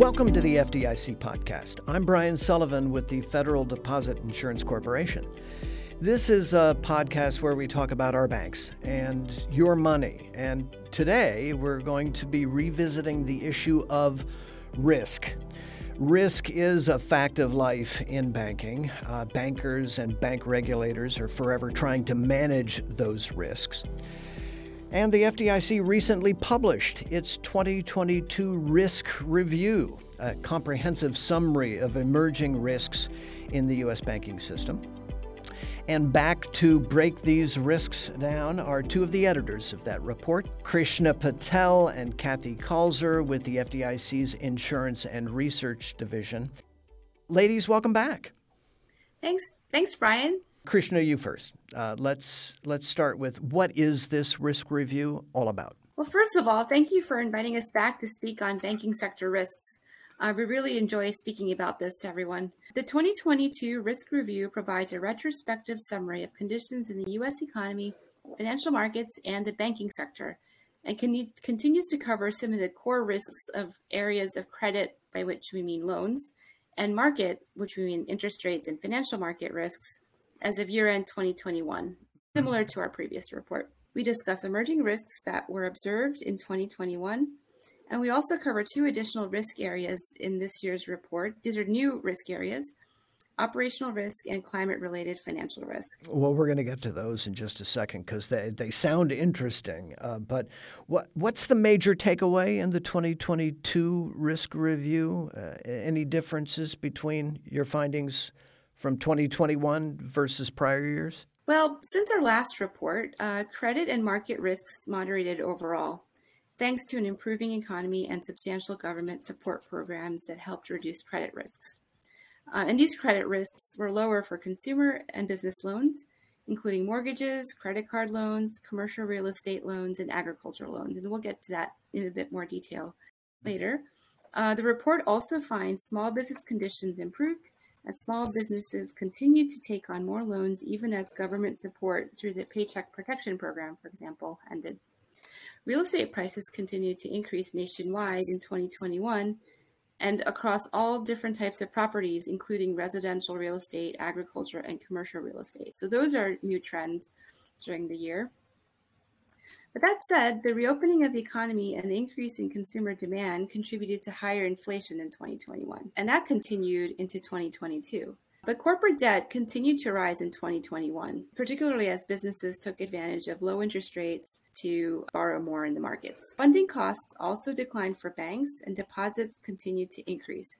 Welcome to the FDIC podcast. I'm Brian Sullivan with the Federal Deposit Insurance Corporation. This is a podcast where we talk about our banks and your money. And today we're going to be revisiting the issue of risk. Risk is a fact of life in banking. Uh, bankers and bank regulators are forever trying to manage those risks. And the FDIC recently published its 2022 Risk Review, a comprehensive summary of emerging risks in the U.S. banking system. And back to break these risks down are two of the editors of that report, Krishna Patel and Kathy Kalzer with the FDIC's Insurance and Research Division. Ladies, welcome back. Thanks. Thanks, Brian. Krishna, you first. Uh, let's let's start with what is this risk review all about? Well, first of all, thank you for inviting us back to speak on banking sector risks. Uh, we really enjoy speaking about this to everyone. The 2022 Risk Review provides a retrospective summary of conditions in the U.S. economy, financial markets, and the banking sector, and con- continues to cover some of the core risks of areas of credit, by which we mean loans, and market, which we mean interest rates and financial market risks, as of year end 2021, similar to our previous report. We discuss emerging risks that were observed in 2021 and we also cover two additional risk areas in this year's report. These are new risk areas operational risk and climate related financial risk. Well, we're going to get to those in just a second because they, they sound interesting. Uh, but what, what's the major takeaway in the 2022 risk review? Uh, any differences between your findings from 2021 versus prior years? Well, since our last report, uh, credit and market risks moderated overall thanks to an improving economy and substantial government support programs that helped reduce credit risks. Uh, and these credit risks were lower for consumer and business loans, including mortgages, credit card loans, commercial real estate loans, and agricultural loans. And we'll get to that in a bit more detail later. Uh, the report also finds small business conditions improved and small businesses continued to take on more loans even as government support through the Paycheck Protection Program, for example, ended. Real estate prices continued to increase nationwide in 2021 and across all different types of properties, including residential real estate, agriculture, and commercial real estate. So, those are new trends during the year. But that said, the reopening of the economy and the increase in consumer demand contributed to higher inflation in 2021, and that continued into 2022. But corporate debt continued to rise in 2021, particularly as businesses took advantage of low interest rates to borrow more in the markets. Funding costs also declined for banks, and deposits continued to increase.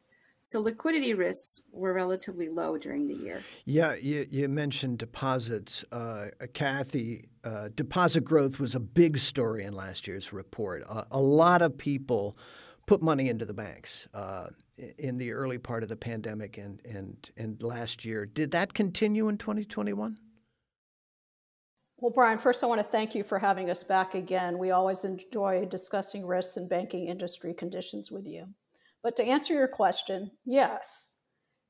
So liquidity risks were relatively low during the year. Yeah, you, you mentioned deposits. Uh, Kathy, uh, deposit growth was a big story in last year's report. Uh, a lot of people put money into the banks uh, in the early part of the pandemic and, and, and last year. Did that continue in 2021? Well, Brian, first I want to thank you for having us back again. We always enjoy discussing risks and banking industry conditions with you. But to answer your question, yes.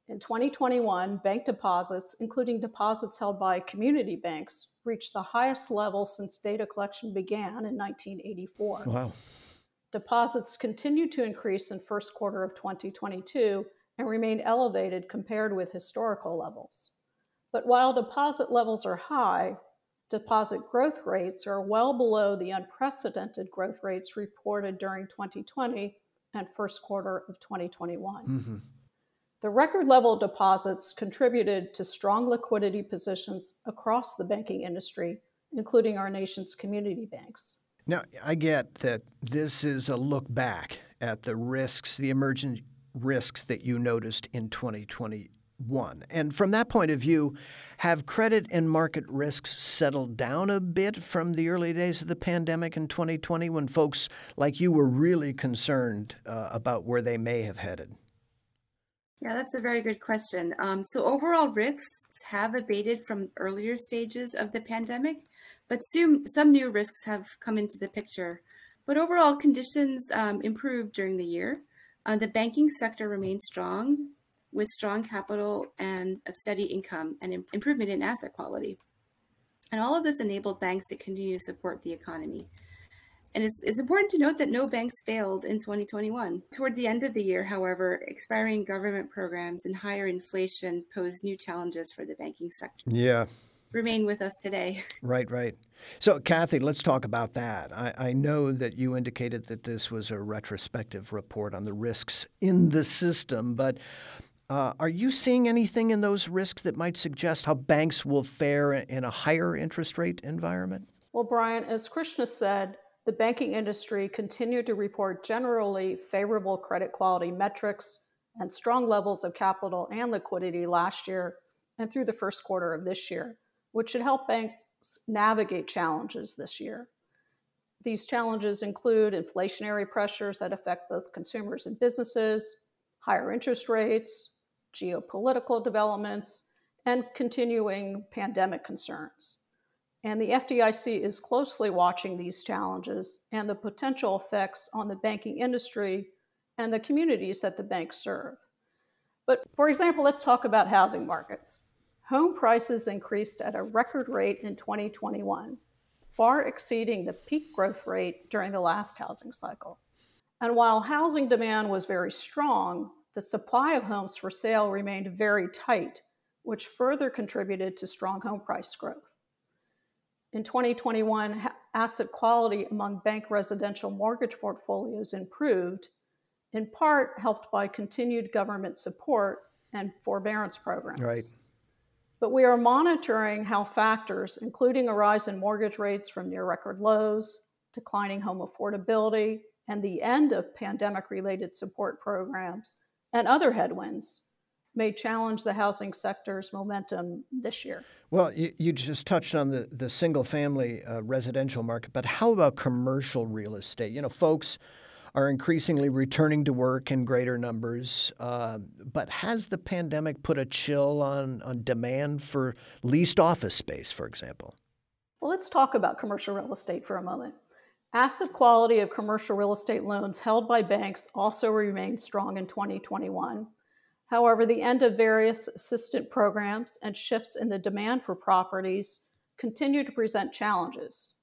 In 2021, bank deposits, including deposits held by community banks, reached the highest level since data collection began in 1984. Wow. Deposits continued to increase in first quarter of 2022 and remain elevated compared with historical levels. But while deposit levels are high, deposit growth rates are well below the unprecedented growth rates reported during 2020 and first quarter of 2021. Mm-hmm. The record level deposits contributed to strong liquidity positions across the banking industry, including our nation's community banks. Now, I get that this is a look back at the risks, the emergent risks that you noticed in 2021. And from that point of view, have credit and market risks settled down a bit from the early days of the pandemic in 2020 when folks like you were really concerned uh, about where they may have headed? Yeah, that's a very good question. Um, so, overall risks have abated from earlier stages of the pandemic, but soon, some new risks have come into the picture. But overall, conditions um, improved during the year. Uh, the banking sector remained strong, with strong capital and a steady income and Im- improvement in asset quality. And all of this enabled banks to continue to support the economy. And it's, it's important to note that no banks failed in 2021. Toward the end of the year, however, expiring government programs and higher inflation posed new challenges for the banking sector. Yeah. Remain with us today. Right, right. So, Kathy, let's talk about that. I, I, know that you indicated that this was a retrospective report on the risks in the system, but uh, are you seeing anything in those risks that might suggest how banks will fare in a higher interest rate environment? Well, Brian, as Krishna said, the banking industry continued to report generally favorable credit quality metrics and strong levels of capital and liquidity last year and through the first quarter of this year, which should help banks navigate challenges this year. These challenges include inflationary pressures that affect both consumers and businesses, higher interest rates, geopolitical developments, and continuing pandemic concerns. And the FDIC is closely watching these challenges and the potential effects on the banking industry and the communities that the banks serve. But for example, let's talk about housing markets. Home prices increased at a record rate in 2021, far exceeding the peak growth rate during the last housing cycle. And while housing demand was very strong, the supply of homes for sale remained very tight, which further contributed to strong home price growth. In 2021, asset quality among bank residential mortgage portfolios improved, in part helped by continued government support and forbearance programs. Right. But we are monitoring how factors, including a rise in mortgage rates from near record lows, declining home affordability, and the end of pandemic related support programs, and other headwinds, may challenge the housing sector's momentum this year. Well, you, you just touched on the, the single family uh, residential market, but how about commercial real estate? You know, folks are increasingly returning to work in greater numbers, uh, but has the pandemic put a chill on, on demand for leased office space, for example? Well, let's talk about commercial real estate for a moment. Asset quality of commercial real estate loans held by banks also remained strong in 2021 However, the end of various assistance programs and shifts in the demand for properties continue to present challenges.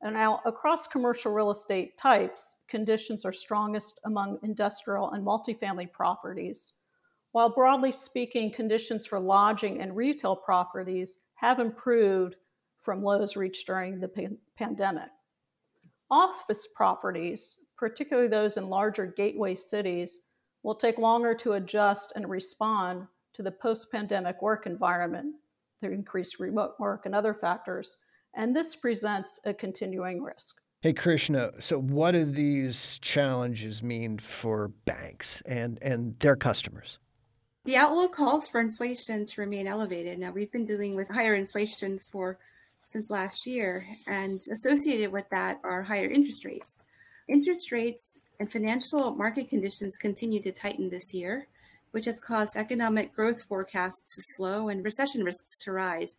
And now, across commercial real estate types, conditions are strongest among industrial and multifamily properties, while broadly speaking, conditions for lodging and retail properties have improved from lows reached during the pan- pandemic. Office properties, particularly those in larger gateway cities, will take longer to adjust and respond to the post pandemic work environment, the increased remote work, and other factors. And this presents a continuing risk. Hey, Krishna, so what do these challenges mean for banks and, and their customers? The outlook calls for inflation to remain elevated. Now, we've been dealing with higher inflation for since last year, and associated with that are higher interest rates. Interest rates and financial market conditions continue to tighten this year, which has caused economic growth forecasts to slow and recession risks to rise.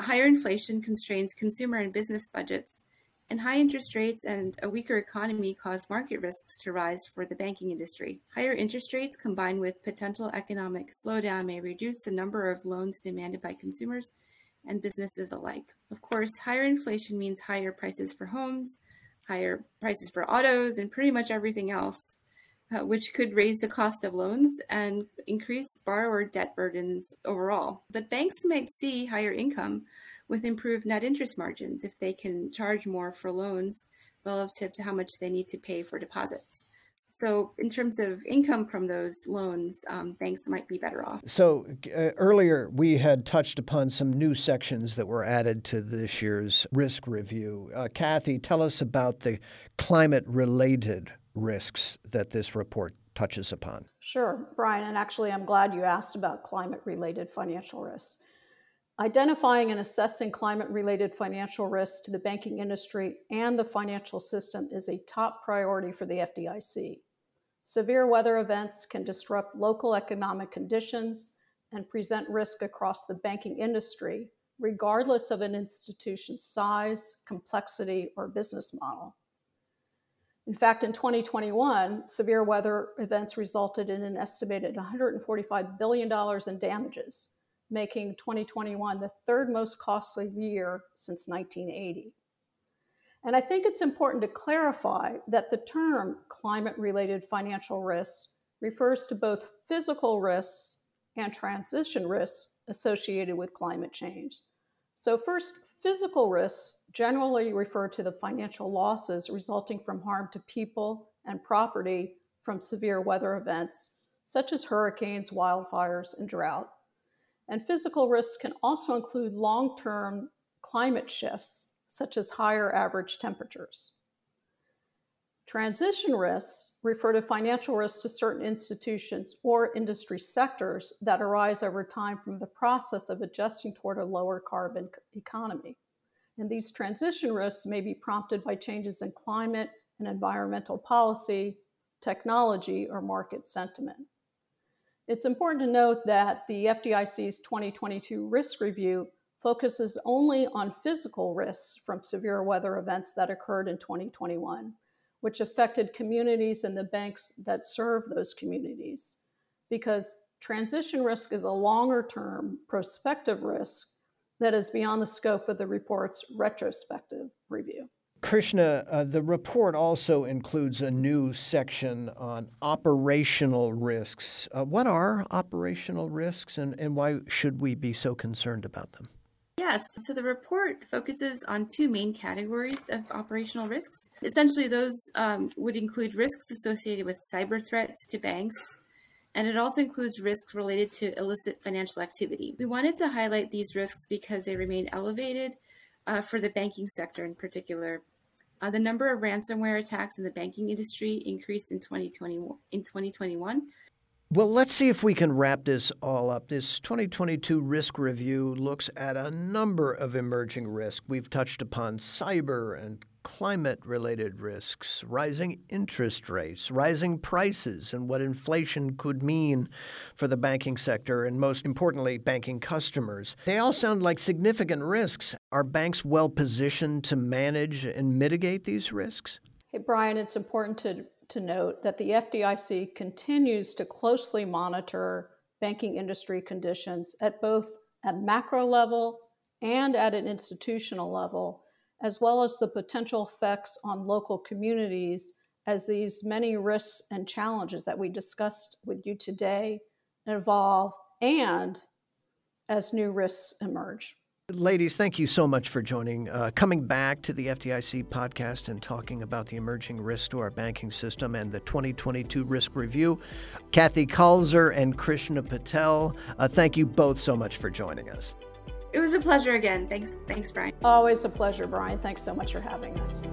Higher inflation constrains consumer and business budgets, and high interest rates and a weaker economy cause market risks to rise for the banking industry. Higher interest rates combined with potential economic slowdown may reduce the number of loans demanded by consumers and businesses alike. Of course, higher inflation means higher prices for homes, higher prices for autos, and pretty much everything else, uh, which could raise the cost of loans and increase borrower debt burdens overall. But banks might see higher income with improved net interest margins if they can charge more for loans relative to how much they need to pay for deposits. So, in terms of income from those loans, um, banks might be better off. So, uh, earlier we had touched upon some new sections that were added to this year's risk review. Uh, Kathy, tell us about the climate related risks that this report touches upon. Sure, Brian. And actually, I'm glad you asked about climate related financial risks. Identifying and assessing climate related financial risks to the banking industry and the financial system is a top priority for the FDIC. Severe weather events can disrupt local economic conditions and present risk across the banking industry, regardless of an institution's size, complexity, or business model. In fact, in 2021, severe weather events resulted in an estimated $145 billion in damages making 2021 the third most costly year since 1980. And I think it's important to clarify that the term climate related financial risks refers to both physical risks and transition risks associated with climate change. So, first, physical risks generally refer to the financial losses resulting from harm to people and property from severe weather events, such as hurricanes, wildfires, and drought. And physical risks can also include long term climate shifts, such as higher average temperatures. Transition risks refer to financial risks to certain institutions or industry sectors that arise over time from the process of adjusting toward a lower carbon economy. And these transition risks may be prompted by changes in climate and environmental policy, technology, or market sentiment. It's important to note that the FDIC's 2022 risk review focuses only on physical risks from severe weather events that occurred in 2021, which affected communities and the banks that serve those communities. Because transition risk is a longer term prospective risk that is beyond the scope of the report's retrospective review. Krishna, uh, the report also includes a new section on operational risks. Uh, what are operational risks and, and why should we be so concerned about them? Yes, so the report focuses on two main categories of operational risks. Essentially, those um, would include risks associated with cyber threats to banks, and it also includes risks related to illicit financial activity. We wanted to highlight these risks because they remain elevated uh, for the banking sector in particular, uh, the number of ransomware attacks in the banking industry increased in 2020 in 2021. Well, let's see if we can wrap this all up. This 2022 risk review looks at a number of emerging risks. We've touched upon cyber and climate related risks, rising interest rates, rising prices, and what inflation could mean for the banking sector and, most importantly, banking customers. They all sound like significant risks. Are banks well positioned to manage and mitigate these risks? Hey, Brian, it's important to, to note that the FDIC continues to closely monitor banking industry conditions at both a macro level and at an institutional level as well as the potential effects on local communities as these many risks and challenges that we discussed with you today evolve and as new risks emerge. Ladies, thank you so much for joining, uh, coming back to the FDIC podcast and talking about the emerging risks to our banking system and the 2022 risk review. Kathy Kulzer and Krishna Patel, uh, thank you both so much for joining us. It was a pleasure again. Thanks, thanks, Brian. Always a pleasure, Brian. Thanks so much for having us.